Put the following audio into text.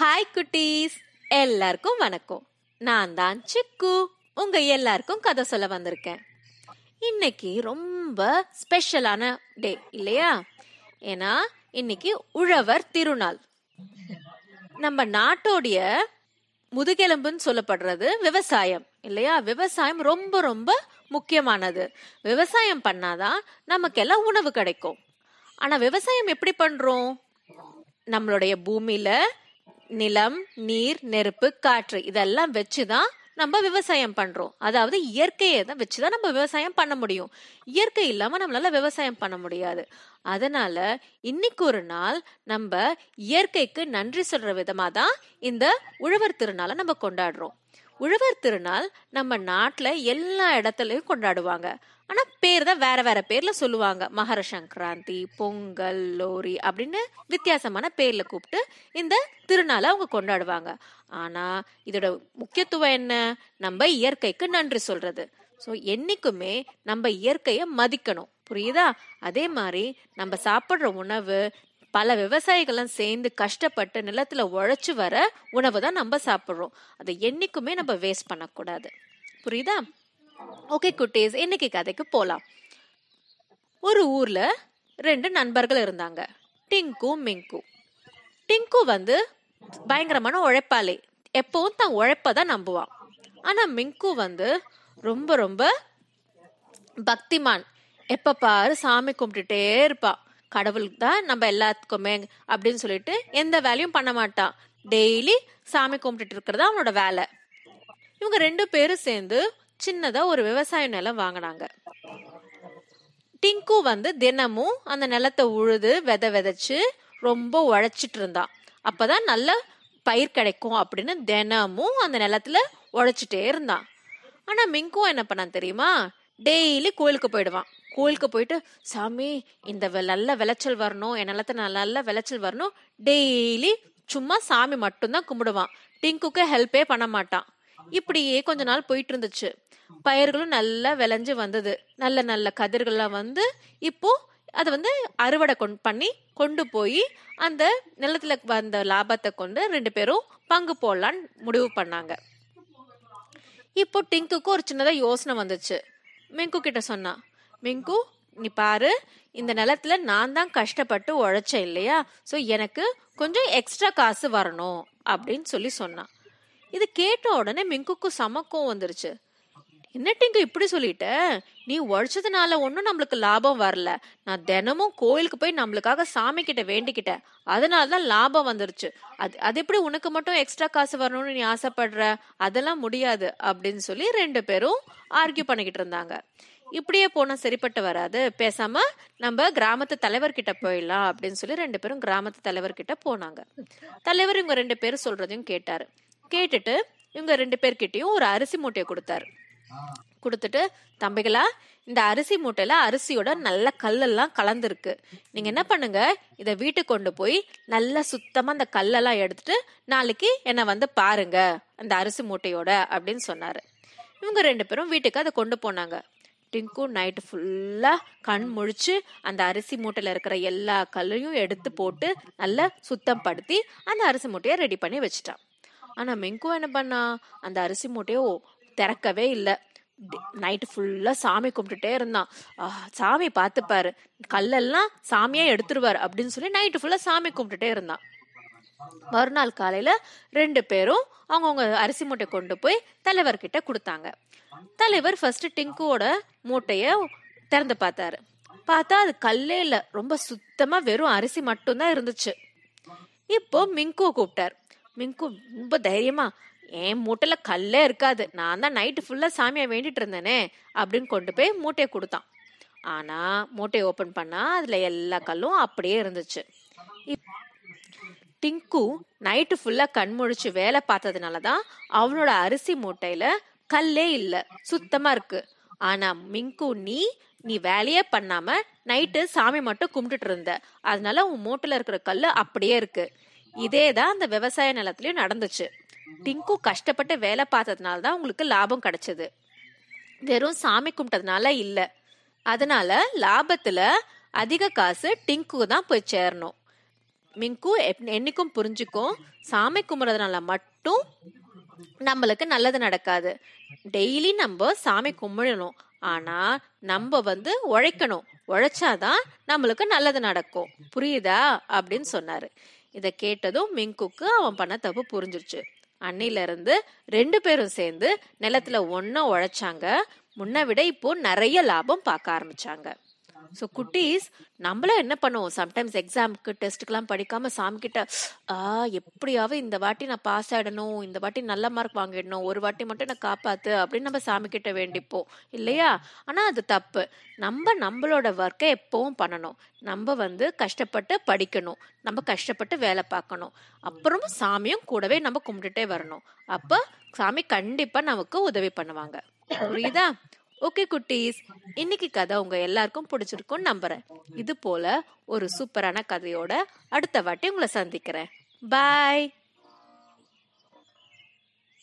Hi குட்டீஸ். எல்லாருக்கும் வணக்கம். நான் தான் சிக்கு. உங்க எல்லாருக்கும் கதை சொல்ல வந்திருக்கேன். இன்னைக்கு ரொம்ப ஸ்பெஷலான டே இல்லையா? ஏன்னா இன்னைக்கு உழவர் திருநாள். நம்ம நாட்டோடைய முதுகெலும்புன்னு சொல்லப்படுறது விவசாயம் இல்லையா? விவசாயம் ரொம்ப ரொம்ப முக்கியமானது. விவசாயம் பண்ணாதான் நமக்கெல்லாம் உணவு கிடைக்கும். ஆனா விவசாயம் எப்படி பண்றோம்? நம்மளுடைய பூமியில நிலம் நீர் நெருப்பு காற்று இதெல்லாம் வச்சுதான் நம்ம விவசாயம் பண்றோம். அதாவது இயற்கையை தான் வச்சுதான் நம்ம விவசாயம் பண்ண முடியும். இயற்கை இல்லாம நம்மளால விவசாயம் பண்ண முடியாது. அதனால இன்னைக்கு ஒரு நாள் நம்ம இயற்கைக்கு நன்றி சொல்ற விதமா தான் இந்த உழவர் திருநாளை நம்ம கொண்டாடுறோம். உழவர் திருநாள் நம்ம நாட்டில் எல்லா இடத்துலையும் கொண்டாடுவாங்க. ஆனால் பேர் தான் வேற வேற பேர்ல சொல்லுவாங்க. மகர சங்கராந்தி பொங்கல் லோரி அப்படின்னு வித்தியாசமான பேர்ல கூப்பிட்டு இந்த திருநாளை அவங்க கொண்டாடுவாங்க. ஆனா இதோட முக்கியத்துவம் என்ன? நம்ம இயற்கைக்கு நன்றி சொல்றது. ஸோ என்னைக்குமே நம்ம இயற்கையை மதிக்கணும். புரியுதா? அதே மாதிரி நம்ம சாப்பிட்ற உணவு பல விவசாயிகளும் சேர்ந்து கஷ்டப்பட்டு நிலத்துல உழைச்சு வர உணவு தான் நம்ம சாப்பிட்றோம். அதை என்னைக்குமே நம்ம வேஸ்ட் பண்ணக்கூடாது. புரியுதா? ஓகே குட்டீஸ் இன்னைக்கு கதைக்கு போலாம். ஒரு ஊர்ல ரெண்டு நண்பர்கள் இருந்தாங்க. டிங்கு மிங்கு. டிங்கு வந்து பயங்கரமான உழைப்பாளி. எப்பவும் தான் உழைப்பதான் நம்புவான். ஆனா மிங்கு வந்து ரொம்ப ரொம்ப பக்திமான். எப்ப பாரு சாமி கும்பிட்டுட்டே இருப்பான் கடவுள் தான் நம்ம எல்லாத்துக்குமே அப்படின்னு சொல்லிட்டு எந்த வேலையும் பண்ண மாட்டான் டெய்லி சாமி கும்பிட்டுட்டு இருக்கிறது அவனோட வேலை. இவங்க ரெண்டு பேரும் சேர்ந்து சின்னதா ஒரு விவசாய நிலம் வாங்கினாங்க. டிங்கு வந்து தினமும் அந்த நிலத்தை உழுது விதை விதைச்சு ரொம்ப உழைச்சிட்டு இருந்தான் அப்பதான் நல்ல பயிர் கிடைக்கும் அப்படின்னு தினமும் அந்த நிலத்துல உழைச்சிட்டே இருந்தான் ஆனா மிங்கும் என்ன பண்ணான் தெரியுமா? டெய்லி கோயிலுக்கு போயிடுவான். கோயிலுக்கு போயிட்டு சாமி இந்த நல்ல விளைச்சல் வரணும். என் நிலத்துல நல்ல விளைச்சல் வரணும். டெய்லி சும்மா சாமி மட்டும்தான் கும்பிடுவான். டிங்குக்கு ஹெல்ப்பே பண்ண மாட்டான். இப்படியே கொஞ்ச நாள் போயிட்டு இருந்துச்சு பயிர்களும் நல்லா விளைஞ்சு வந்தது. நல்ல நல்ல கதிர்கள்லாம் வந்து இப்போ அதை வந்து அறுவடை கொண்டு பண்ணி கொண்டு போய் அந்த நிலத்துல வந்த லாபத்தை கொண்டு ரெண்டு பேரும் பங்கு போடலான்னு முடிவு பண்ணாங்க. இப்போ டிங்குக்கு ஒரு சின்னதா யோசனை வந்துச்சு. மிங்கு கிட்ட சொன்னா மிங்கு நீ பாரு இந்த நிலத்துல நான் தான் கஷ்டப்பட்டு உழைச்சேன் இல்லையா? ஸோ எனக்கு கொஞ்சம் எக்ஸ்ட்ரா காசு வரணும் அப்படின்னு சொல்லி சொன்னான் இது கேட்ட உடனே மிங்குக்கு சமக்கம் வந்துருச்சு. என்ன டிங்கு இப்படி சொல்லிட்ட? நீ உழைச்சதுனால ஒன்றும் நம்மளுக்கு லாபம் வரல. நான் தினமும் கோயிலுக்கு போய் நம்மளுக்காக சாமி கிட்ட வேண்டிக்கிட்டேன். அதனால தான் லாபம் வந்துருச்சு. அது அது எப்படி உனக்கு மட்டும் எக்ஸ்ட்ரா காசு வரணும்னு நீ ஆசைப்படுற? அதெல்லாம் முடியாது அப்படின்னு சொல்லி ரெண்டு பேரும் ஆர்கியூ பண்ணிக்கிட்டு இருந்தாங்க. இப்படியே போனா சரிப்பட்டு வராது. பேசாம நம்ம கிராமத்து தலைவர்கிட்ட போயிடலாம் அப்படின்னு சொல்லி ரெண்டு பேரும் கிராமத்து தலைவர்கிட்ட போனாங்க. தலைவர் இவங்க ரெண்டு பேரும் சொல்றதையும் கேட்டாரு. கேட்டுட்டு இவங்க ரெண்டு பேர்கிட்டயும் ஒரு அரிசி மூட்டையை கொடுத்தாரு. கொடுத்துட்டு தம்பிகளா இந்த அரிசி மூட்டையில அரிசியோட நல்ல கல்லெல்லாம் கலந்துருக்கு. நீங்க என்ன பண்ணுங்க? இத வீட்டுக்கு கொண்டு போய் நல்லா சுத்தமா அந்த கல்லெல்லாம் எடுத்துட்டு நாளைக்கு என்ன வந்து பாருங்க அந்த அரிசி மூட்டையோட அப்படின்னு சொன்னாரு. இவங்க ரெண்டு பேரும் வீட்டுக்கு அதை கொண்டு போனாங்க. டிங்கு நைட்டு ஃபுல்லாக கண் முழிச்சு அந்த அரிசி மூட்டையில் இருக்கிற எல்லா கல்லையும் எடுத்து போட்டு நல்லா சுத்தம் படுத்தி அந்த அரிசி மூட்டையை ரெடி பண்ணி வச்சுட்டான். ஆனால் மெங்கு என்ன பண்ணா? அந்த அரிசி மூட்டையோ திறக்கவே இல்லை. நைட்டு ஃபுல்லாக சாமி கும்பிட்டுட்டே இருந்தான். சாமி பார்த்துப்பாரு. கல்லெல்லாம் சாமியாக எடுத்துருவார் அப்படின்னு சொல்லி நைட்டு ஃபுல்லாக சாமி கும்பிட்டுட்டே இருந்தான். மறுநாள் காலையில ரெண்டு பேரும் அவங்கவுங்க அரிசி மூட்டை கொண்டு போய் தலைவர்கிட்ட கொடுத்தாங்க. தலைவர் ஃபர்ஸ்ட் டிங்குவோட மூட்டைய திறந்து பார்த்தாரு. பார்த்தா அது கல்லே இல்ல ரொம்ப சுத்தமா வெறும் அரிசி மட்டும்தான் இருந்துச்சு. இப்போ மிங்கு கூப்பிட்டார். மிங்கு ரொம்ப தைரியமா என் மூட்டையில கல்லே இருக்காது நான் தான் நைட்டு ஃபுல்லா சாமியை வேண்டிட்டு இருந்தேனே அப்படின்னு கொண்டு போய் மூட்டையை கொடுத்தான். ஆனா மூட்டையை ஓபன் பண்ணா அதுல எல்லா கல்லும் அப்படியே இருந்துச்சு. டிங்கு நைட்டு ஃபுல்லா கண் முழிச்சு வேலை பார்த்ததுனால தான் அவனோட அரிசி மூட்டையில கல்லே இல்ல. சுத்தமா இருக்கு. ஆனா மிங்கு நீ நீ வேலையே பண்ணாம நைட்டு சாமி மட்டும் கும்பிட்டுட்டு இருந்த. அதனால உன் மூட்டையில இருக்கிற கல் அப்படியே இருக்கு. இதே தான் அந்த விவசாய நிலத்திலயும் நடந்துச்சு. டிங்கு கஷ்டப்பட்டு வேலை பார்த்ததுனால தான் உங்களுக்கு லாபம் கிடைச்சது. வெறும் சாமி கும்பிட்டதுனால இல்ல. அதனால லாபத்துல அதிக காசு டிங்கு தான் போய் சேரணும். மிங்கு எப்- என்னைக்கும் புரிஞ்சுக்கும். சாமி கும்பிட்றதுனால மட்டும் நம்மளுக்கு நல்லது நடக்காது. டெய்லி நம்ம சாமி கும்பிடணும். ஆனா நம்ம வந்து உழைக்கணும். உழைச்சாதான் நம்மளுக்கு நல்லது நடக்கும். புரியுதா? அப்படின்னு சொன்னாரு. இதை கேட்டதும் மிங்குக்கு அவன் பண்ண தப்பு புரிஞ்சிருச்சு. அன்னில இருந்து ரெண்டு பேரும் சேர்ந்து நிலத்துல ஒண்ணா உழைச்சாங்க. முன்ன விட இப்போ நிறைய லாபம் பார்க்க ஆரம்பிச்சாங்க. ஸோ குட்டீஸ் நம்மளும் என்ன பண்ணுவோம்? சம்டைம்ஸ் எக்ஸாமுக்கு டெஸ்ட்டுக்கெல்லாம் படிக்காம சாமி கிட்ட எப்படியாவது இந்த வாட்டி நான் பாஸ் ஆயிடணும். இந்த வாட்டி நல்ல மார்க் வாங்கிடணும். ஒரு வாட்டி மட்டும் நான் காப்பாத்து அப்படின்னு நம்ம சாமி கிட்ட வேண்டிப்போம். இல்லையா? ஆனா அது தப்பு. நம்ம நம்மளோட ஒர்க்கை எப்பவும் பண்ணணும். நம்ம வந்து கஷ்டப்பட்டு படிக்கணும். நம்ம கஷ்டப்பட்டு வேலை பார்க்கணும். அப்புறம் சாமியும் கூடவே நம்ம கும்பிட்டுட்டே வரணும். அப்போ சாமி கண்டிப்பா நமக்கு உதவி பண்ணுவாங்க. புரியுதா? ஓகே குட்டீஸ் இன்னைக்கு கதை உங்க எல்லாருக்கும் பிடிச்சிருக்கும்னு நம்புறேன். இது போல ஒரு சூப்பரான கதையோட அடுத்த வாட்டி உங்களை சந்திக்கிறேன். பாய்